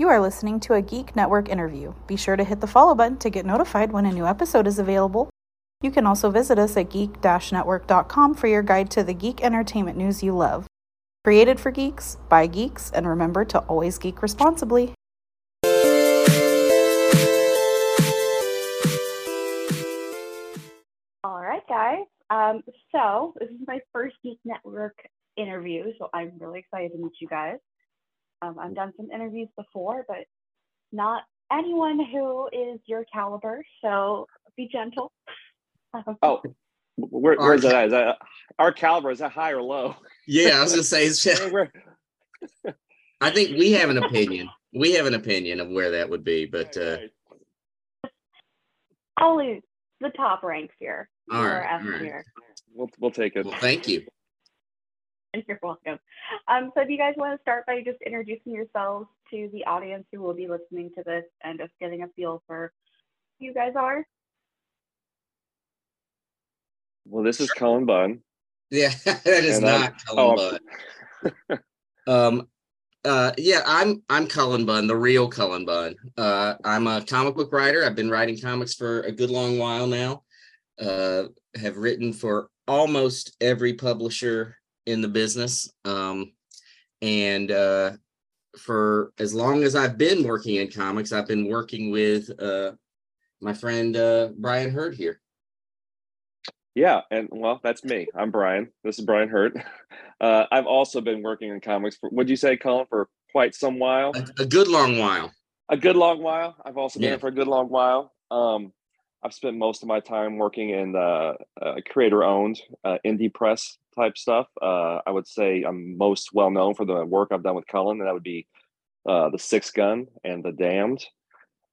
You are listening to a Geek Network interview. Be sure to hit the follow button to get notified when a new episode is available. You can also visit us at geek network.com for your guide to the geek entertainment news you love. Created for geeks, by geeks, and remember to always geek responsibly. All right, guys. Um, so this is my first Geek Network interview, so I'm really excited to meet you guys. Um, I've done some interviews before, but not anyone who is your caliber, so be gentle. Um, Oh, where, where's that? at? That our caliber? Is that high or low? Yeah, I was gonna say. it's- Where- where- I think we have an opinion. We have an opinion of where that would be, but uh, right. always the top ranks here. All You're right, S all right. tier. we'll we'll take it. well, thank you. And you're welcome. Um, so, do you guys want to start by just introducing yourselves to the audience who will be listening to this and just getting a feel for who you guys are? Well, this is Cullen Bunn. Yeah, that is And I'm- not oh, Cullen Bunn. um, uh, yeah, I'm I'm Cullen Bunn, the real Cullen Bunn. Uh, I'm a comic book writer. I've been writing comics for a good long while now. Uh, have written for almost every publisher in the business. Um, and uh, for as long as I've been working in comics, I've been working with uh, my friend uh, Brian Hurtt here. Yeah, and well, that's me. I'm Brian. This is Brian Hurtt. Uh, I've also been working in comics for. Would you say, Cullen, for quite some while? A, a good long while. A good long while. I've also been Yeah. for a good long while. Um, I've spent most of my time working in uh, uh, creator-owned uh, indie press type stuff. Uh, I would say I'm most well known for the work I've done with Cullen, and that would be uh, the Six Gun and the Damned.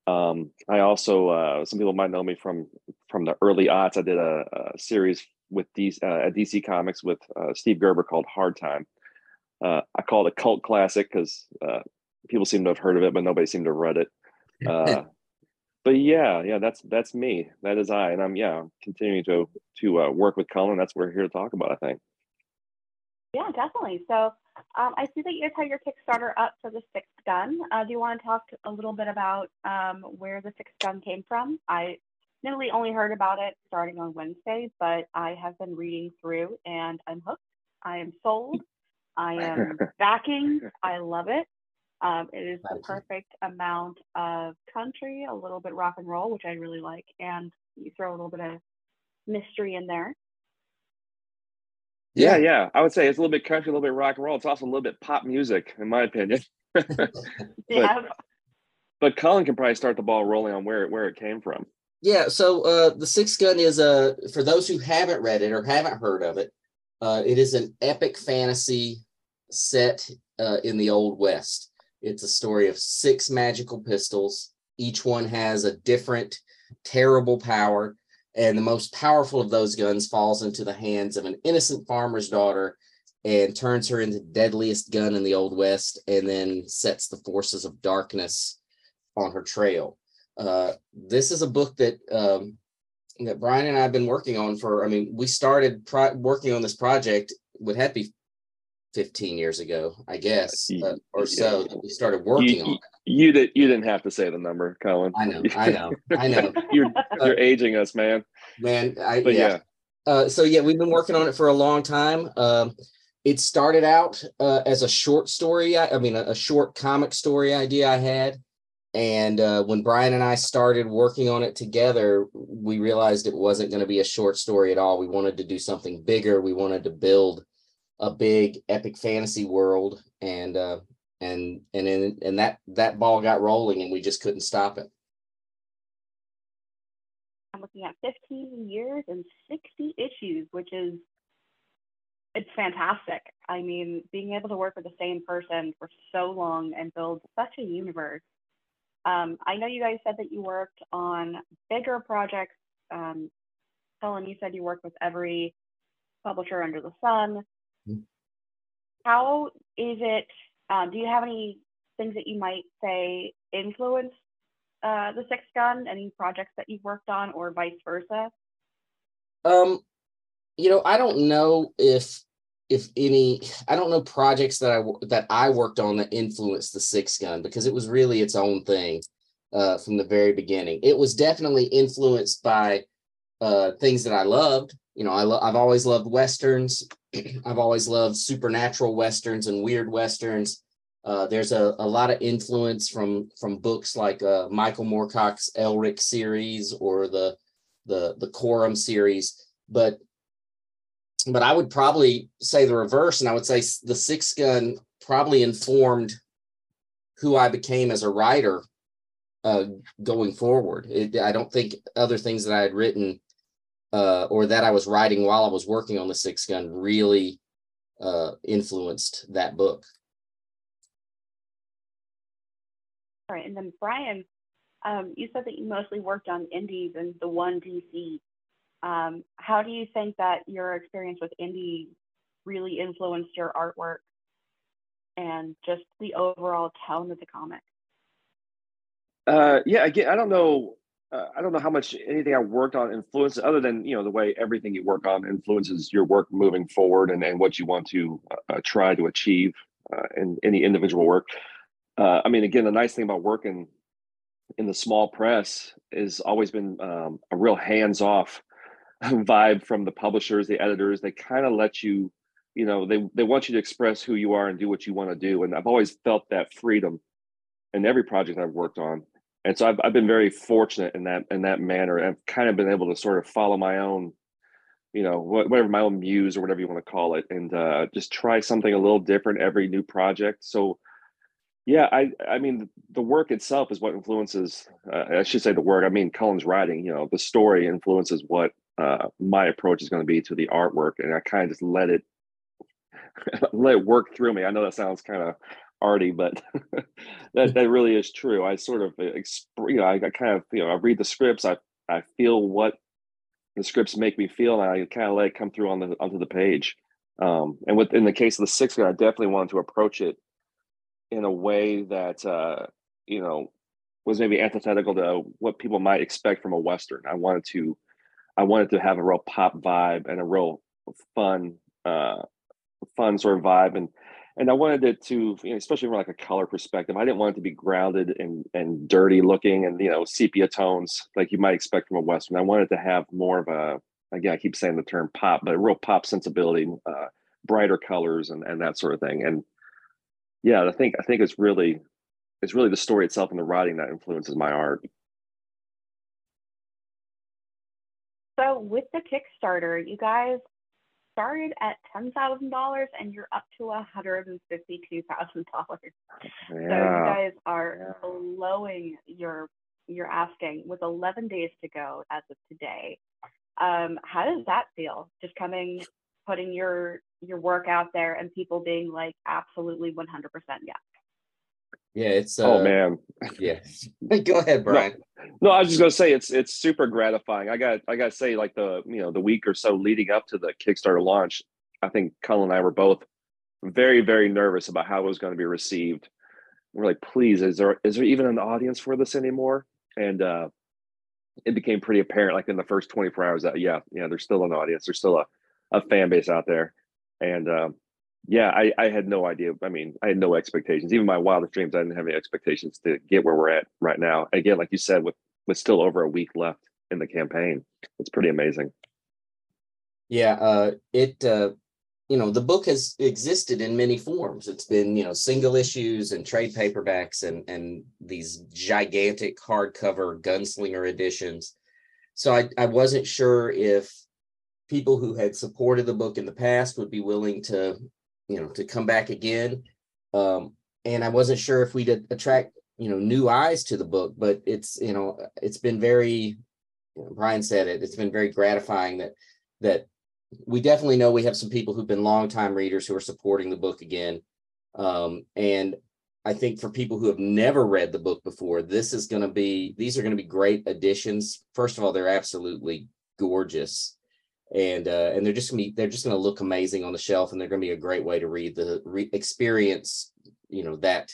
Um, I also uh, some people might know me from from the early aughts. I did a, a series with DC, uh, at DC Comics with uh, Steve Gerber called Hard Time. Uh, I call it a cult classic because uh, people seem to have heard of it, but nobody seemed to have read it. But yeah, yeah, that's that's me. That is I, and I'm yeah continuing to to uh, work with Cullen. That's what we're here to talk about. I think. Yeah, definitely. So, um, I see that you guys have your Kickstarter up for the Sixth Gun. Uh, do you want to talk a little bit about um, where the Sixth Gun came from? I literally only heard about it starting on Wednesday, but I have been reading through and I'm hooked. I am sold. I am backing. I love it. Um, it is the perfect amount of country, a little bit rock and roll, which I really like, and you throw a little bit of mystery in there. Yeah, yeah, I would say it's a little bit country, a little bit rock and roll. It's also a little bit pop music, in my opinion. Yeah, but Cullen can probably start the ball rolling on where it where it came from. Yeah, so uh, the Six Gun is a for those who haven't read it or haven't heard of it. Uh, it is an epic fantasy set uh, in the Old West. It's a story of six magical pistols. Each one has a different terrible power, and the most powerful of those guns falls into the hands of an innocent farmer's daughter and turns her into the deadliest gun in the Old West, and then sets the forces of darkness on her trail uh, this is a book that um, that Brian and I have been working on for. I mean, we started pro- working on this project to be 15 years ago, I guess, uh, or so. That we started working you, on. it. You did you didn't have to say the number, Cullen. I know, I know, I know, you're you're aging us, man. man. I But yeah. yeah, Uh, so yeah, we've been working on it for a long time. Um, it started out uh, as a short story. I, I mean, a, a short comic story idea I had. And uh, when Brian and I started working on it together, we realized it wasn't going to be a short story at all. We wanted to do something bigger. We wanted to build a big epic fantasy world, and uh, and and then and that that ball got rolling, and we just couldn't stop it. I'm looking at 15 years and 60 issues, which is it's fantastic. I mean, being able to work with the same person for so long and build such a universe. Um, I know you guys said that you worked on bigger projects. Um, Cullen, you said you worked with every publisher under the sun. How is it? Um, do you have any things that you might say influenced uh, the Six Gun? Any projects that you've worked on, or vice versa? Um, you know, I don't know if if any i don't know projects that i that i worked on that influenced the six gun because it was really its own thing uh, from the very beginning it was definitely influenced by uh, things that i loved you know I lo- i've always loved westerns. I've always loved supernatural westerns and weird westerns. Uh, there's a, a lot of influence from from books like uh, michael moorcock's elric series or the the the Corum series. But but I would probably say the reverse, and I would say the six gun probably informed who I became as a writer uh, going forward. It, I don't think other things that I had written uh, or that I was writing while I was working on the six gun really uh, influenced that book. All right, and then Brian, um, you said that you mostly worked on indies and the one DC. Um, how do you think that your experience with indie really influenced your artwork and just the overall tone of the comic? Uh, yeah, again, I don't know. Uh, I don't know how much anything I worked on influences, other than you know the way everything you work on influences your work moving forward and, and what you want to uh, uh try to achieve uh, in any individual work. Uh, I mean, again, the nice thing about working in the small press has always been um, a real hands-off vibe from the publishers, the editors. They kind of let you, you know, they they want you to express who you are and do what you want to do. And I've always felt that freedom in every project I've worked on. And so I've I've been very fortunate in that in that manner. I've kind of been able to sort of follow my own, you know, whatever my own muse or whatever you want to call it, and uh, just try something a little different every new project. So yeah, I I mean the work itself is what influences. Uh, I should say the work. I mean Cullen's writing. You know, the story influences what uh, my approach is going to be to the artwork, and I kind of just let it let it work through me. I know that sounds kind of arty, but that that really is true. I sort of you know I, I kind of you know I read the scripts. I I feel what the scripts make me feel, and I kind of let it come through on the onto the page. Um, and with in the case of the sixth I definitely wanted to approach it in a way that uh, you know was maybe antithetical to what people might expect from a western. I wanted to I wanted to have a real pop vibe and a real fun, uh, fun sort of vibe, and and I wanted it to, you know, especially from like a color perspective. I didn't want it to be grounded and and dirty looking and you know sepia tones like you might expect from a western. I wanted to have more of a again I keep saying the term pop, but a real pop sensibility, uh, brighter colors and and that sort of thing. And yeah, I think I think it's really it's really the story itself and the writing that influences my art. So with the Kickstarter, you guys started at ten thousand dollars and you're up to hundred and fifty-two thousand dollars. Yeah. So you guys are blowing your your asking with eleven days to go as of today. Um, how does that feel? Just coming, putting your your work out there, and people being like, absolutely one hundred percent yes. Yeah, it's oh, uh, oh man. Yeah. Go ahead, Brian. No, no, I was just gonna say it's it's super gratifying. I got I gotta say, like the you know, the week or so leading up to the Kickstarter launch, I think Cullen and I were both very, very nervous about how it was going to be received. We're like, please, is there is there even an audience for this anymore? And uh it became pretty apparent like in the first 24 hours that yeah, yeah, there's still an audience, there's still a, a fan base out there. And um yeah, I, I had no idea. I mean, I had no expectations. Even my wildest dreams, I didn't have any expectations to get where we're at right now. Again, like you said, with with still over a week left in the campaign, it's pretty amazing. Yeah, uh, it uh, you know the book has existed in many forms. It's been you know single issues and trade paperbacks and and these gigantic hardcover gunslinger editions. So I I wasn't sure if people who had supported the book in the past would be willing to you know, to come back again. Um, and I wasn't sure if we'd attract, you know, new eyes to the book, but it's, you know, it's been very, you know, Brian said it, it's been very gratifying that, that we definitely know we have some people who've been longtime readers who are supporting the book again. Um, and I think for people who have never read the book before, this is going to be, these are going to be great additions. First of all, they're absolutely gorgeous and uh, and they're just gonna be they're just gonna look amazing on the shelf, and they're gonna be a great way to read the re- experience. You know that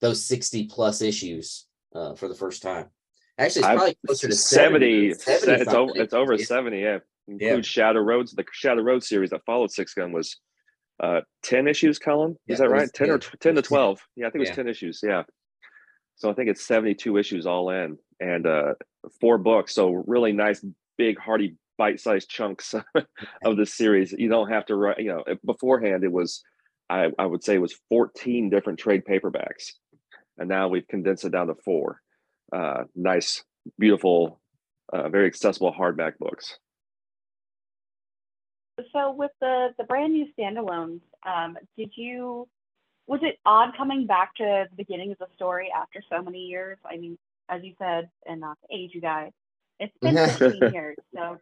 those sixty plus issues uh, for the first time. Actually, it's probably closer to 70. 70 it's over, it's over yeah. 70, yeah. Include yeah. Shadow Roads. The Shadow Road series that followed Six Gun was uh, 10 issues, Cullen. Yeah, Is that it was right? 10 or 10. to It was 10. 12. Yeah, I think it was Yeah. 10 issues. Yeah. So I think it's 72 issues all in and uh, four books. So really nice, big, hearty, bite sized chunks of the series. You don't have to write, you know, beforehand it was, I, I would say it was 14 different trade paperbacks. And now we've condensed it down to four. Uh, nice, beautiful, uh, very accessible hardback books. So with the the brand new standalones, um, did you was it odd coming back to the beginning of the story after so many years? I mean, as you said, and not to age you guys, it's been 15 years. So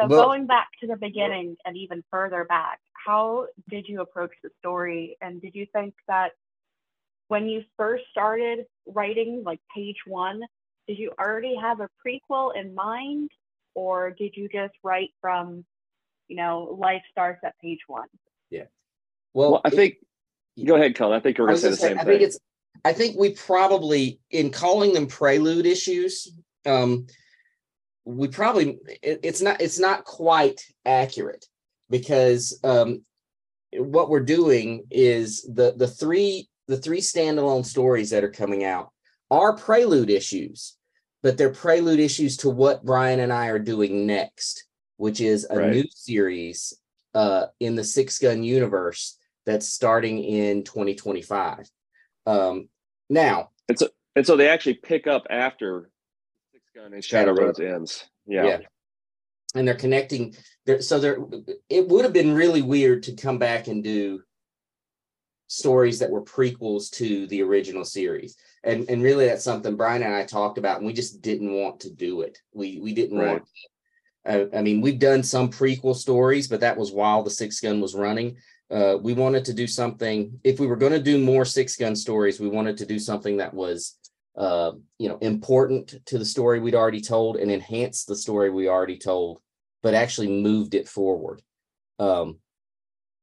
so Well- going back to the beginning and even further back, how did you approach the story? And did you think that when you first started writing, like page one, did you already have a prequel in mind, or did you just write from, you know, life starts at page one? Well, Well, I it- think, go ahead, Cullen. I think you're going to say the gonna same say, I think it's. I think we probably, in calling them prelude issues, um, we probably it, it's not it's not quite accurate because um, what we're doing is the the three the three standalone stories that are coming out are prelude issues, but they're prelude issues to what Brian and I are doing next, which is a Right. new series uh, in the Six Gun universe that's starting in 2025. Um, now, And so and so they actually pick up after Gun and Shadow Shadow Roads ends. Yeah. and they're connecting there so there it would have been really weird to come back and do stories that were prequels to the original series and and really that's something brian and i talked about and we just didn't want to do it we we didn't Right. want I, I mean we've done some prequel stories but that was while the six gun was running uh, we wanted to do something if we were going to do more six gun stories we wanted to do something that was uh, you know important to the story we'd already told and enhance the story we already told but actually moved it forward um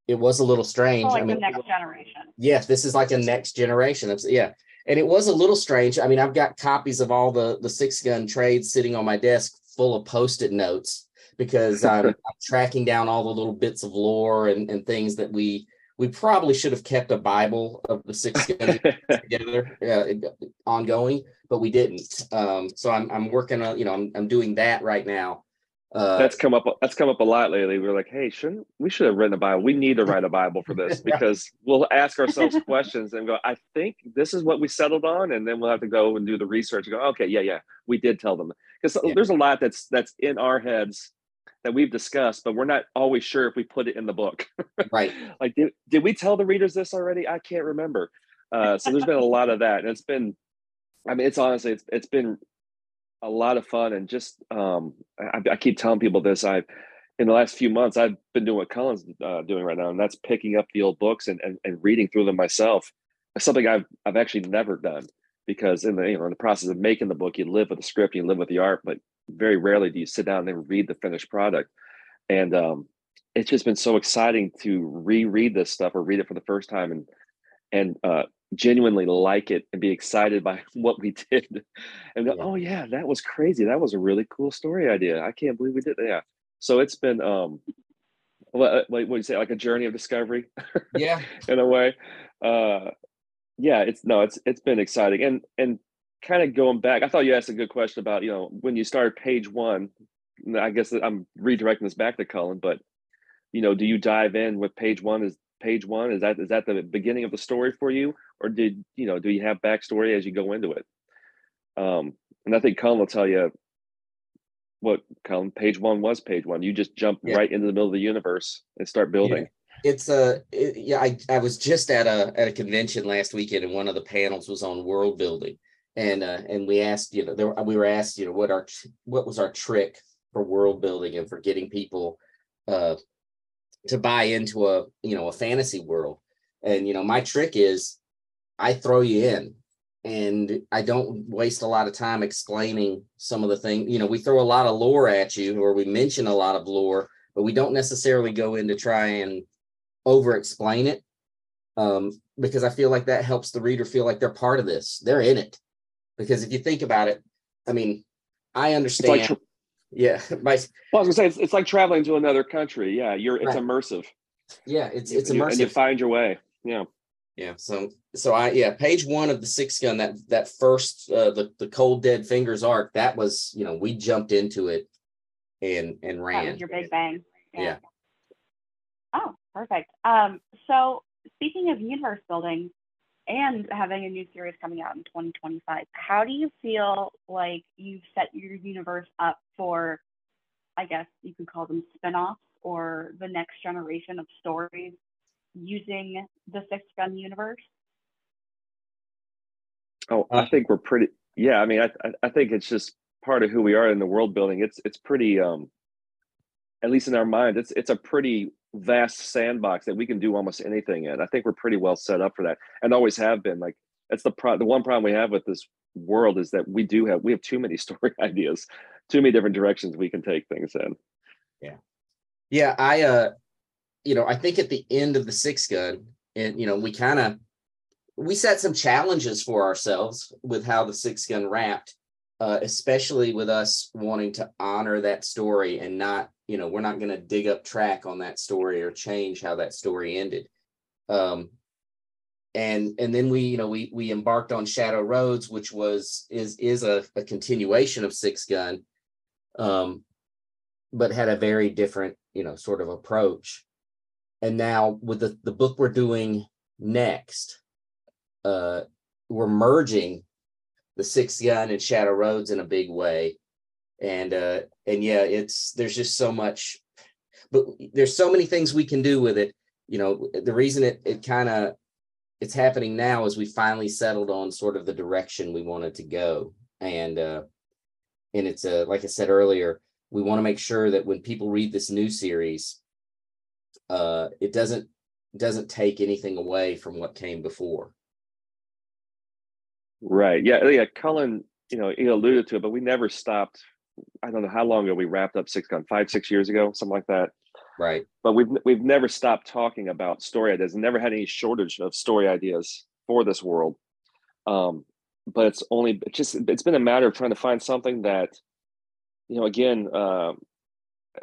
it was a little strange Oh, like i mean the next generation. yes this is like a next generation of yeah and it was a little strange i mean i've got copies of all the the six gun trades sitting on my desk full of post-it notes because I'm, I'm tracking down all the little bits of lore and, and things that we we probably should have kept a bible of the six together uh, ongoing but we didn't um so i'm, I'm working on you know I'm, I'm doing that right now uh that's come up that's come up a lot lately. We are like, hey, shouldn't we should have written a Bible? We need to write a Bible for this because we'll ask ourselves questions and go, I think this is what we settled on, and then we'll have to go and do the research and go, okay, yeah, yeah, we did tell them because Yeah. there's a lot that's that's in our heads that we've discussed, but we're not always sure if we put it in the book. right like, did, did we tell the readers this already? I can't remember. Uh, so there's been a lot of that, and it's been, I mean, it's honestly, it's it's been a lot of fun, and just um, I, I keep telling people this. I've in the last few months, I've been doing what Cullen's uh, doing right now, and that's picking up the old books and, and and reading through them myself. It's something I've I've actually never done because in the you know in the process of making the book, you live with the script, you live with the art, but very rarely do you sit down and read the finished product. And um, it's just been so exciting to reread this stuff or read it for the first time and and uh, genuinely like it and be excited by what we did. And go, Yeah. oh yeah that was crazy. That was a really cool story idea. I can't believe we did that. Yeah. So it's been um what, what do you say like a journey of discovery yeah. in a way. Uh yeah it's no it's it's been exciting. And and kind of going back i thought you asked a good question about you know when you started page one i guess i'm redirecting this back to cullen but you know do you dive in with page one is page one? Is that is that the beginning of the story for you? Or did you know do you have backstory as you go into it? Um and i think cullen will tell you what cullen page one was page one. You just jump Yeah. right into the middle of the universe and start building. It's a it, yeah I, I was just at a at a convention last weekend and one of the panels was on world building and uh and we asked you know there we were asked you know what our what was our trick for world building and for getting people uh to buy into a you know a fantasy world and you know my trick is i throw you in and i don't waste a lot of time explaining some of the things you know we throw a lot of lore at you or we mention a lot of lore but we don't necessarily go in to try and over explain it um, because I feel like that helps the reader feel like they're part of this. They're in it. Because if you think about it, I mean, I understand. like tr- yeah, my Well, I was gonna say it's, it's like traveling to another country. Yeah, you're it's Right. immersive. Yeah, it's it's and you, and you immersive. find your way. Yeah. Yeah. So so I yeah, page one of the six gun that that first uh, the the cold dead fingers arc that was you know we jumped into it and and That ran. was your big bang. Yeah. Oh, perfect. Um, so speaking of universe building and having a new series coming out in 2025, how do you feel like you've set your universe up for, I guess you could call them spin-offs or the next generation of stories using the Six Gun universe? Oh, I Uh, think we're pretty. Yeah, I mean, I I- I think it's just part of who we are in the world building. It's it's pretty. Um, at least in our mind, it's it's a pretty vast sandbox that we can do almost anything in. I think we're pretty well set up for that, and always have been. Like that's the pro- the one problem we have with this world is that we do have we have too many story ideas, too many different directions we can take things in. Yeah, yeah. I uh you know, I think at the end of the six gun, and you know, we kind of we set some challenges for ourselves with how the six gun wrapped, uh, especially with us wanting to honor that story and not, you know, we're not going to dig up track on that story or change how that story ended. Um, and and then we, you know, we we embarked on Shadow Roads, which was is is a, a continuation of Six Gun, um, but had a very different, you know, sort of approach. And now with the the book we're doing next, uh, we're merging the Six Gun and Shadow Roads in a big way, and uh, and yeah, it's there's just so much, but there's so many things we can do with it. You know, the reason it it kind of it's happening now is we finally settled on sort of the direction we wanted to go, and uh, and it's uh, like I said earlier, we want to make sure that when people read this new series, uh, it doesn't doesn't take anything away from what came before. Right. Yeah. Yeah. Cullen, you know, he alluded to it, but we never stopped. I don't know how long ago we wrapped up Six Gun, five, six years ago, something like that. Right. But we've we've never stopped talking about story ideas. Never had any shortage of story ideas for this world. Um, but it's only it's just it's been a matter of trying to find something that, you know, again, uh,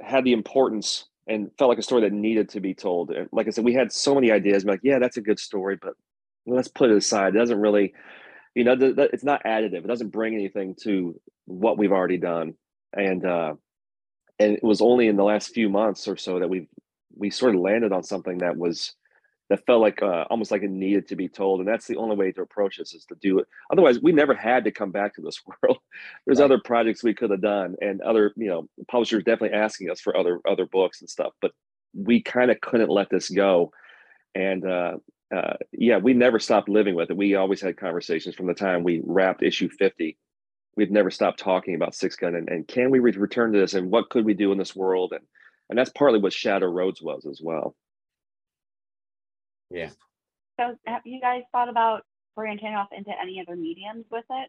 had the importance and felt like a story that needed to be told. And like I said, we had so many ideas. I'm like, yeah, that's a good story, but let's put it aside. It doesn't really you know, it's not additive. It doesn't bring anything to what we've already done. And uh, and it was only in the last few months or so that we've we sort of landed on something that was that felt like uh, almost like it needed to be told. And that's the only way to approach this is to do it. Otherwise, we never had to come back to this world. There's Right. other projects we could have done, and other you know publishers definitely asking us for other other books and stuff. But we kind of couldn't let this go. And uh, uh, yeah, we never stopped living with it. We always had conversations from the time we wrapped issue 50. We've never stopped talking about Six Gun and, and can we re- return to this and what could we do in this world? And and that's partly what Shadow Roads was as well. Yeah so have you guys thought about branching off into any other mediums with it?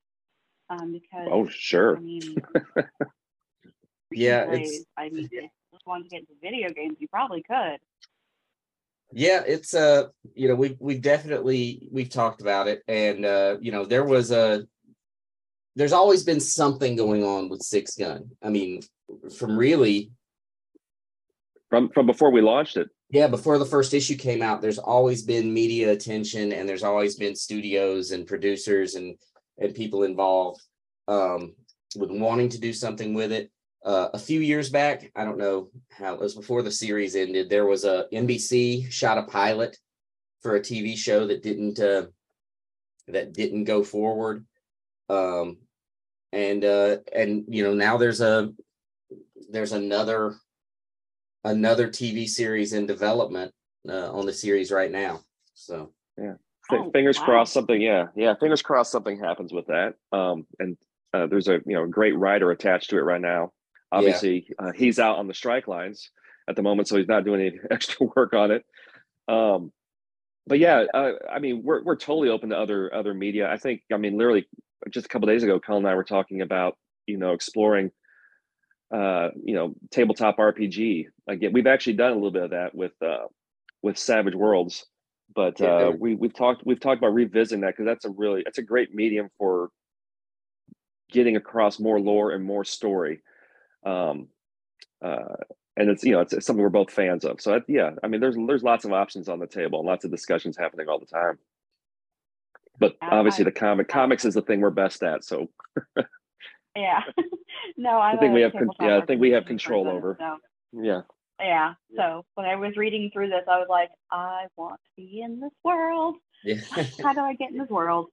Um, because Oh, sure. I mean, Yeah, it's- plays, I mean, if you want to get into video games, you probably could. Yeah, it's uh, you know, we've we've definitely we've talked about it, and uh, you know, there was a there's always been something going on with Six Gun. I mean, from really From from before we launched it. Yeah, before the first issue came out, there's always been media attention and there's always been studios and producers and and people involved um with wanting to do something with it. Uh, a few years back, I don't know how it was before the series ended, there was a NBC shot a pilot for a TV show that didn't uh that didn't go forward. Um and uh and you know now there's a there's another another TV series in development uh, on the series right now. So. F- Oh, fingers wow. crossed something yeah yeah fingers crossed something happens with that um and uh, there's a you know great writer attached to it right now. Obviously uh, he's out on the strike lines at the moment so he's not doing any extra work on it. Um but yeah uh, i mean we're, we're totally open to other other media. I think i mean literally just a couple days ago cullen and i were talking about you know exploring uh you know tabletop rpg again we've actually done a little bit of that with uh with savage worlds but Yeah. uh, we we've talked we've talked about revisiting that because that's a really that's a great medium for getting across more lore and more story. Um, uh, and it's you know it's, it's something we're both fans of. So yeah, I mean, there's there's lots of options on the table and lots of discussions happening all the time. But obviously, the comic comics is the thing we're best at. So yeah, no, I'm I think we have con- yeah, I think we have control person, over. so, yeah, yeah, so when I was reading through this, I was like, I want to be in this world. Yeah. How do I get in this world?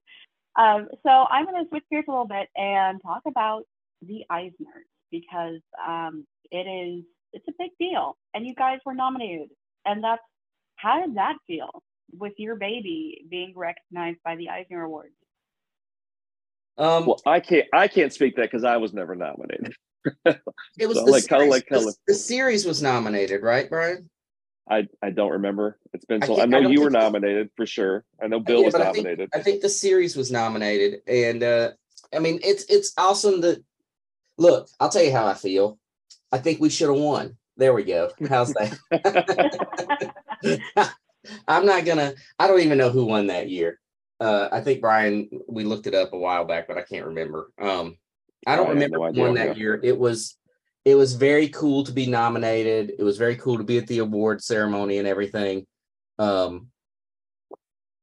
Um, so I'm going to switch gears a little bit and talk about the Eisners because um, it is it's a big deal, and you guys were nominated, and that's how did that feel with your baby being recognized by the Eisner Awards? um, well, I can't I can't speak that because I was never nominated. it was so the like Cullen- series, like the- Cullen. the series was nominated, right, Brian? I I don't remember. It's been so. I, I know don't you were nominated for sure. I know Bill Yeah, was but I think- nominated. I think the series was nominated, and uh, I mean it's it's awesome that. Look, I'll tell you how I feel. I think we should have won. There we go. How's that? I'm not gonna. I don't even know who won that year. Uh, I think Brian. We looked it up a while back, but I can't remember. Um, I don't I remember no who idea, won yeah. that year. It was. It was very cool to be nominated. It was very cool to be at the award ceremony and everything. Um,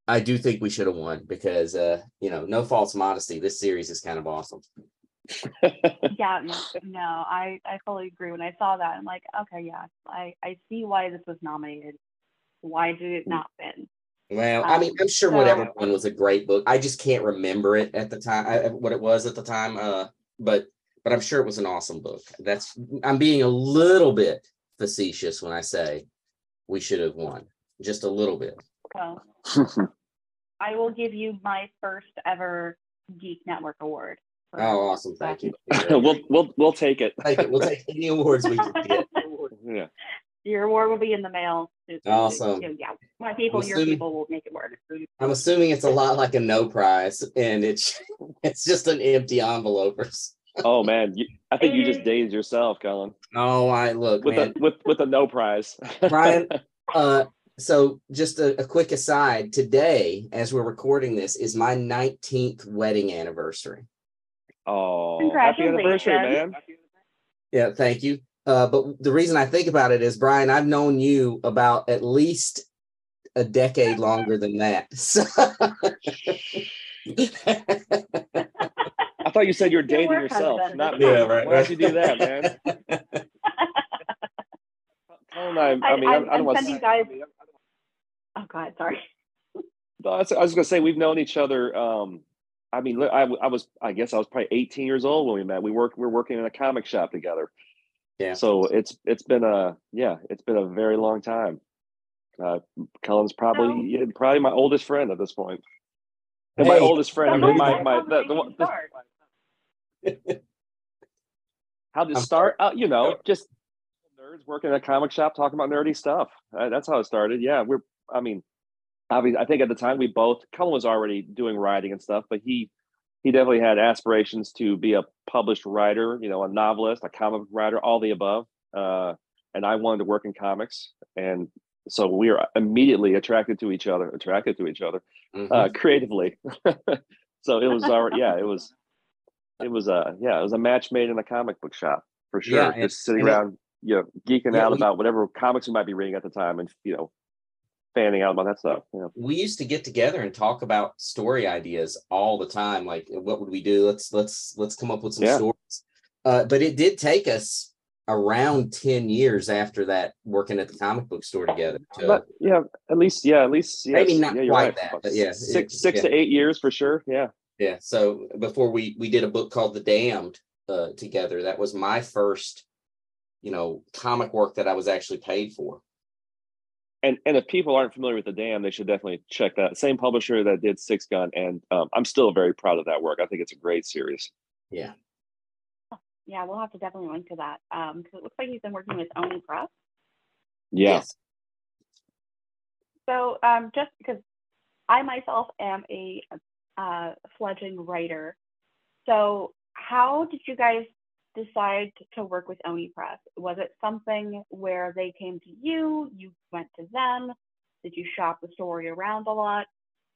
I do think we should have won because, uh, you know, no false modesty. This series is kind of awesome. yeah, n- no, I, I fully agree. When I saw that, I'm like, okay, yeah, I, I see why this was nominated. Why did it not win? Well, I mean, Um, I'm sure whatever one was a great book. I just can't remember it at the time, I, what it was at the time. Uh, but but I'm sure it was an awesome book. That's I'm being a little bit facetious when I say we should have won, just a little bit. So I will give you my first ever Geek Network award. Oh, awesome! Thank you. we'll we'll we'll take it. Take it. We'll take any awards we can get. Yeah. Your award will be in the mail. It's- it's- Awesome. Yeah, my people, your people will make it work. I'm assuming it's a lot like a no prize, and it's it's just an empty envelope. or Oh man, you, I think you just dazed yourself, Cullen, Oh, I look, with man. a with with a no prize. Brian, uh, so just a, a quick aside. Today, as we're recording this, is my 19th wedding anniversary. oh, happy anniversary, Congratulations. man! Yeah, thank you. Uh, but the reason I think about it is, Brian, I've known you about at least a decade longer than that. So I thought you said you were dating work yourself, husband. not me. Yeah, right, Why right. don't you do that, man? Cullen, and I, I I, mean, I, I, I don't want to. guys. Oh God, sorry. No, I was, I was gonna say we've known each other. Um, I mean, I, I was, I guess I was probably 18 years old when we met. We worked, we were working in a comic shop together. Yeah. So it's it's been a yeah, it's been a very long time. Uh, Cullen's probably yeah, probably my oldest friend at this point. And my oldest friend, I mean, how my my that the, the, conversation the, start? how did start? Uh, you know, just nerds working at a comic shop talking about nerdy stuff. Uh, that's how it started. Yeah, we're. I mean, obviously, I think at the time we both. Cullen was already doing writing and stuff, but he he definitely had aspirations to be a published writer. You know, a novelist, a comic writer, all the above. Uh, and I wanted to work in comics, and so we are immediately attracted to each other. Attracted to each other Mhm. uh, creatively. so it was our yeah, it was it was a yeah, it was a match made in a comic book shop for sure. Yeah, Just sitting and it- around, you know, geeking Yeah, out we- about whatever comics we might be reading at the time, and you know, fanning out about that stuff. Know. we used to get together and talk about story ideas all the time like what would we do let's let's let's come up with some Yeah. stories uh, but it did take us around 10 years after that working at the comic book store together to, But yeah, at least yeah, at least yes, Maybe not yeah, quite right. that, but yeah, six it- six yeah. to eight years for sure. Yeah. yeah so before we we did a book called the damned uh, together that was my first you know comic work that i was actually paid for and and if people aren't familiar with the Damned they should definitely check that same publisher that did six gun and um, i'm still very proud of that work i think it's a great series yeah Yeah, we'll have to definitely link to that because it looks like he's been working with Oni Press. yeah Yes. So um, just because I myself am a uh, fledgling writer, so how did you guys decide to work with Oni Press? Was it something where they came to you, you went to them? Did you shop the story around a lot?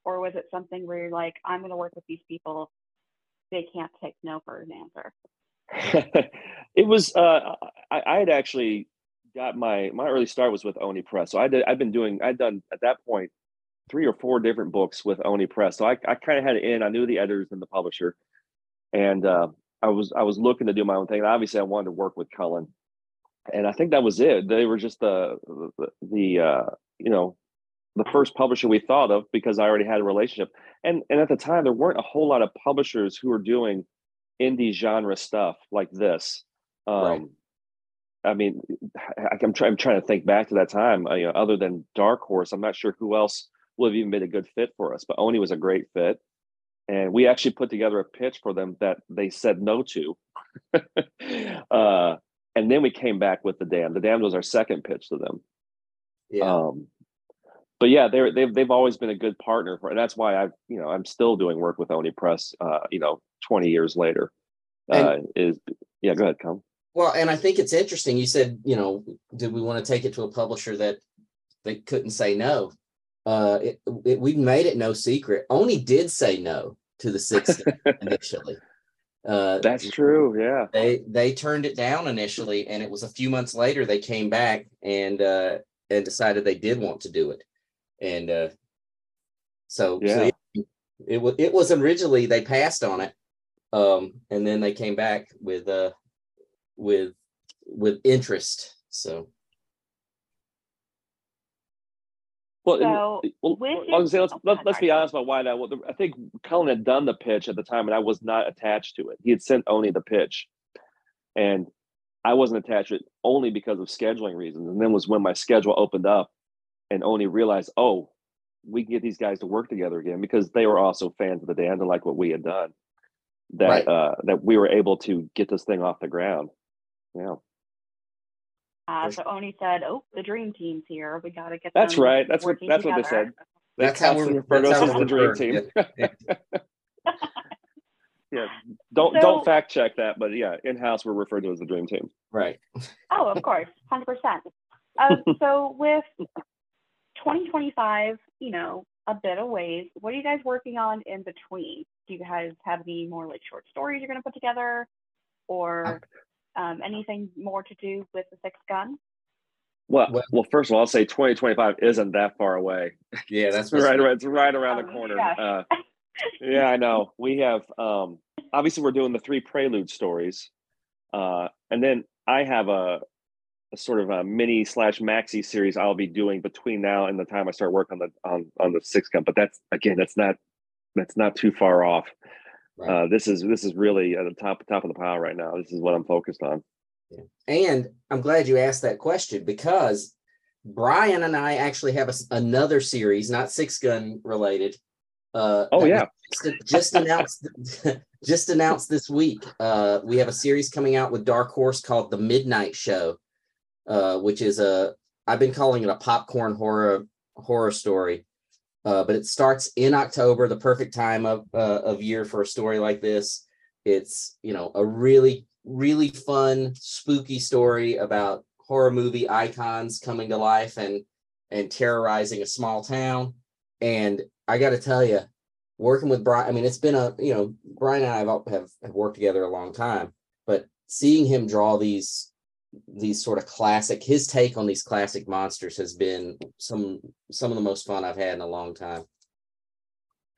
Or was it something where you're like, I'm going to work with these people, they can't take no for an answer? it was uh I, I had actually got my my early start was with Oni Press. So I did I've been doing I'd done at that point three or four different books with Oni Press. So I, I kind of had it in. I knew the editors and the publisher, and uh, I was I was looking to do my own thing. And obviously, I wanted to work with Cullen, and I think that was it. They were just the the, the uh, you know the first publisher we thought of because I already had a relationship. And and at the time, there weren't a whole lot of publishers who were doing indie genre stuff like this. Um, right. I mean, I, am trying. I'm trying to think back to that time. Uh, you know, other than Dark Horse, I'm not sure who else would have even been a good fit for us. But Oni was a great fit, and we actually put together a pitch for them that they said no to. uh, and then we came back with the Damned. The Damned was our second pitch to them. Yeah. Um, but yeah, they're they've they've always been a good partner for, and that's why I've you know I'm still doing work with Oni Press. Uh, you know, 20 years later, uh, is yeah. Go ahead, come. Well, and I think it's interesting. You said, you know, did we want to take it to a publisher that they couldn't say no? Uh, it, it, we made it no secret. Oni did say no to the sixth initially. Uh, That's true. Yeah. They they turned it down initially, and it was a few months later they came back and uh, and decided they did want to do it, and uh, so yeah. So it, it was it was originally they passed on it, um, and then they came back with uh with with interest. So Well, so well, let's, let's, let's be honest about why that. Well, I think Cullen had done the pitch at the time, and I was not attached to it. He had sent Oni the pitch, and I wasn't attached to it only because of scheduling reasons. And then was when my schedule opened up, and Oni realized, oh, we can get these guys to work together again because they were also fans of the Damned and like what we had done. That right. uh, that we were able to get this thing off the ground. Yeah. Uh, so Oni said, "Oh, the dream team's here. We got to get." That. That's right. That's what. That's together. what they said. They that's how we refer to us as the dream team. Yeah. yeah. Don't so, don't fact check that, but yeah, in house we're referred to as the dream team. Right. Oh, of course, hundred percent. Uh, so with 2025, you know, a bit of ways. What are you guys working on in between? Do you guys have any more like short stories you're going to put together, or um, anything more to do with the sixth gun? Well, well, first of all, I'll say 2025 isn't that far away. Yeah, that's right. Around, it's right around the oh, corner. Yeah. Uh, yeah, I know. We have um, obviously we're doing the three prelude stories, uh, and then I have a, a sort of a mini slash maxi series I'll be doing between now and the time I start work on the on on the sixth gun. But that's again, that's not that's not too far off. Right. Uh, this is this is really at the top top of the pile right now. This is what I'm focused on. Yeah. And I'm glad you asked that question because Brian and I actually have a, another series, not six gun related. Uh, oh yeah, just, just announced just announced this week. Uh, we have a series coming out with Dark Horse called The Midnight Show, uh, which is a I've been calling it a popcorn horror horror story. Uh, but it starts in October, the perfect time of uh, of year for a story like this. It's you know a really really fun spooky story about horror movie icons coming to life and and terrorizing a small town. And I got to tell you, working with Brian, I mean, it's been a you know Brian and I have, have have worked together a long time, but seeing him draw these these sort of classic his take on these classic monsters has been some some of the most fun I've had in a long time.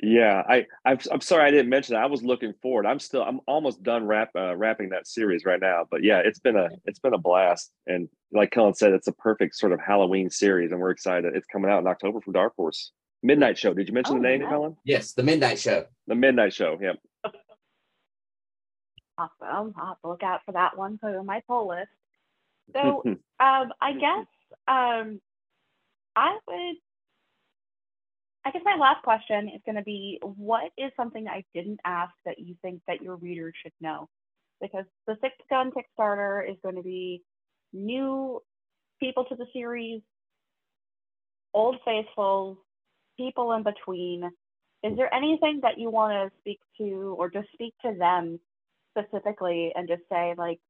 Yeah, I I'm, I'm sorry I didn't mention that. I was looking forward. I'm still I'm almost done wrap uh, wrapping that series right now. But yeah, it's been a it's been a blast. And like Cullen said, it's a perfect sort of Halloween series, and we're excited. It's coming out in October from Dark Horse. Midnight Show. Did you mention oh, the name, yeah. Cullen? Yes, the Midnight Show. The Midnight Show. Yeah. Awesome. I'll have to look out for that one. Put on my pull list. So um, I guess um, I would. I guess my last question is going to be: What is something I didn't ask that you think that your readers should know? Because the Sixth Gun Kickstarter is going to be new people to the series, old faithfuls, people in between. Is there anything that you want to speak to, or just speak to them specifically, and just say like,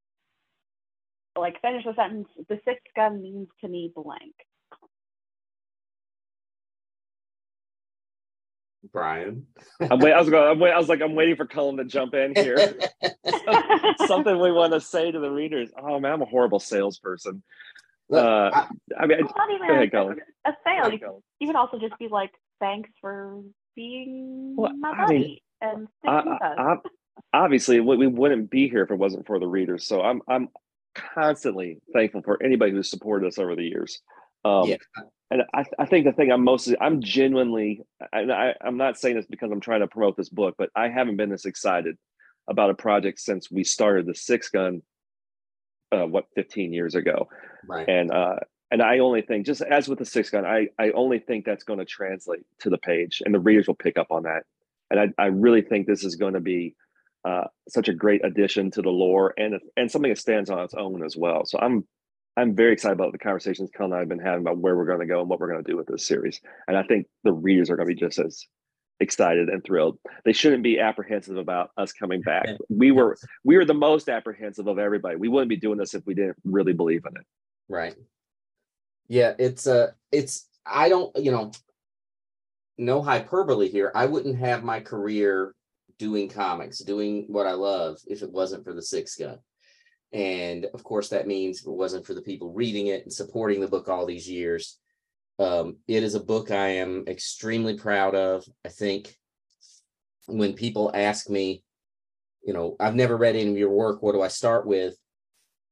like finish the sentence, the sixth gun means to me blank. Brian. I'm wait, I was going. I'm wait, I was like, I'm waiting for Cullen to jump in here. Something we want to say to the readers. Oh man, I'm a horrible salesperson. Uh, I, I mean, it's not even ahead, a, a sale. You, you could also just be like, thanks for being well, my buddy I mean, and I, I, obviously we wouldn't be here if it wasn't for the readers. So I'm I'm constantly thankful for anybody who's supported us over the years. Um, yeah. And I, I think the thing I'm mostly, I'm genuinely, and I, I'm not saying this because I'm trying to promote this book, but I haven't been this excited about a project since we started the Sixth Gun, uh, what, 15 years ago. Right. And, uh, and I only think, just as with the Sixth Gun, I, I only think that's going to translate to the page and the readers will pick up on that. And I, I really think this is going to be uh, such a great addition to the lore and and something that stands on its own as well. So I'm I'm very excited about the conversations Cullen and I have been having about where we're going to go and what we're going to do with this series. And I think the readers are going to be just as excited and thrilled. They shouldn't be apprehensive about us coming back. We were we were the most apprehensive of everybody. We wouldn't be doing this if we didn't really believe in it. Right. Yeah, it's uh it's I don't, you know, no hyperbole here. I wouldn't have my career doing comics, doing what I love if it wasn't for the Sixth Gun. And of course, that means it wasn't for the people reading it and supporting the book all these years, um, it is a book I am extremely proud of. I think when people ask me, you know, I've never read any of your work, what do I start with?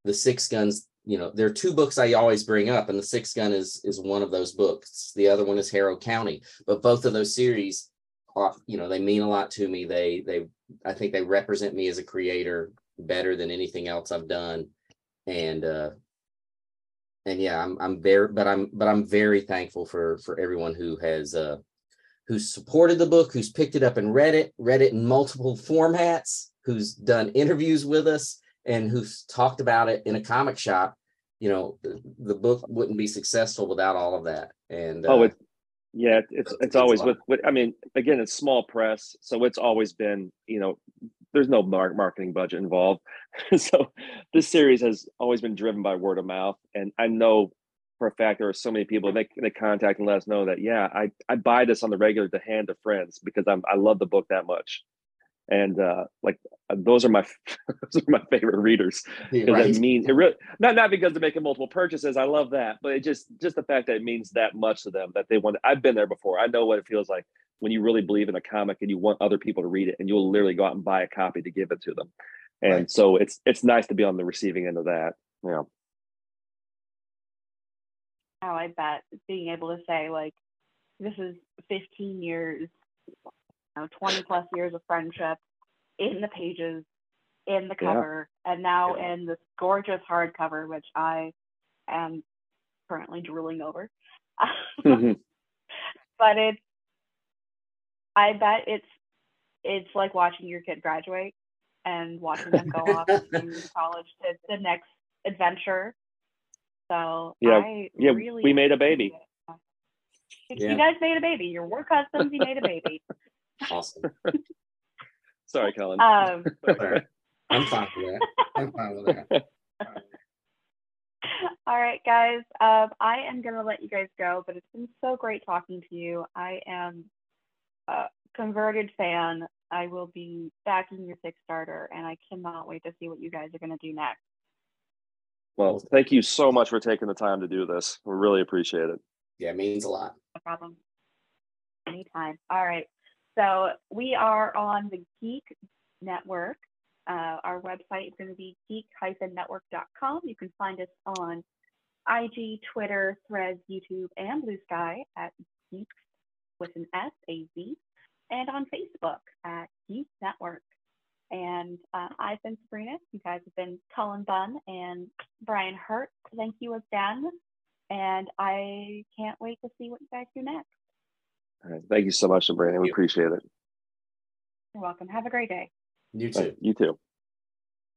The Six Guns, you know, there are two books I always bring up, and the Sixth Gun is is one of those books. The other one is Harrow County, but both of those series you know they mean a lot to me. They they i think they represent me as a creator better than anything else i've done. And uh and yeah i'm i'm very but i'm but i'm very thankful for for everyone who has uh who's supported the book who's picked it up and read it read it in multiple formats who's done interviews with us and who's talked about it in a comic shop. You know the, the book wouldn't be successful without all of that. And oh, uh, oh it, yeah, it's it's always with, with I mean, again, it's small press, so it's always been you know, there's no marketing budget involved, so this series has always been driven by word of mouth, and I know for a fact there are so many people that they contact and let us know that yeah, I I buy this on the regular to hand to friends because I'm I love the book that much, and uh, like uh, those are my those are my favorite readers because right. it means it really not not because they're making multiple purchases. I love that, but it just just the fact that it means that much to them that they want. I've been there before. I know what it feels like when you really believe in a comic and you want other people to read it, and you'll literally go out and buy a copy to give it to them. And right. so it's it's nice to be on the receiving end of that. Yeah. Oh, I bet being able to say like, this is 15 years know, 20 plus years of friendship in the pages, in the cover, yeah. and now yeah. in this gorgeous hardcover, which I am currently drooling over. mm-hmm. But it's, I bet it's, it's like watching your kid graduate and watching them go off to college to the next adventure. So yeah, I yeah, really we made a baby. Yeah. You guys made a baby. Your work husbands, you made a baby. Awesome. Sorry, Cullen. Um, I'm fine with that. I'm fine with that. All right, guys. Um, I am going to let you guys go, but it's been so great talking to you. I am a converted fan. I will be backing your Kickstarter, and I cannot wait to see what you guys are going to do next. Well, thank you so much for taking the time to do this. We really appreciate it. Yeah, it means a lot. No problem. Anytime. All right. So we are on the Geek Network. Uh, our website is going to be geek-network.com. You can find us on IG, Twitter, Threads, YouTube, and Blue Sky at Geeks with an S, A Z, and on Facebook at Geek Network. And uh, I've been Sabrina. You guys have been Cullen Bunn and Brian Hurtt. Thank you again. And I can't wait to see what you guys do next. All right. Thank you so much, Sabrina. We appreciate it. You're welcome. Have a great day. You too. You too.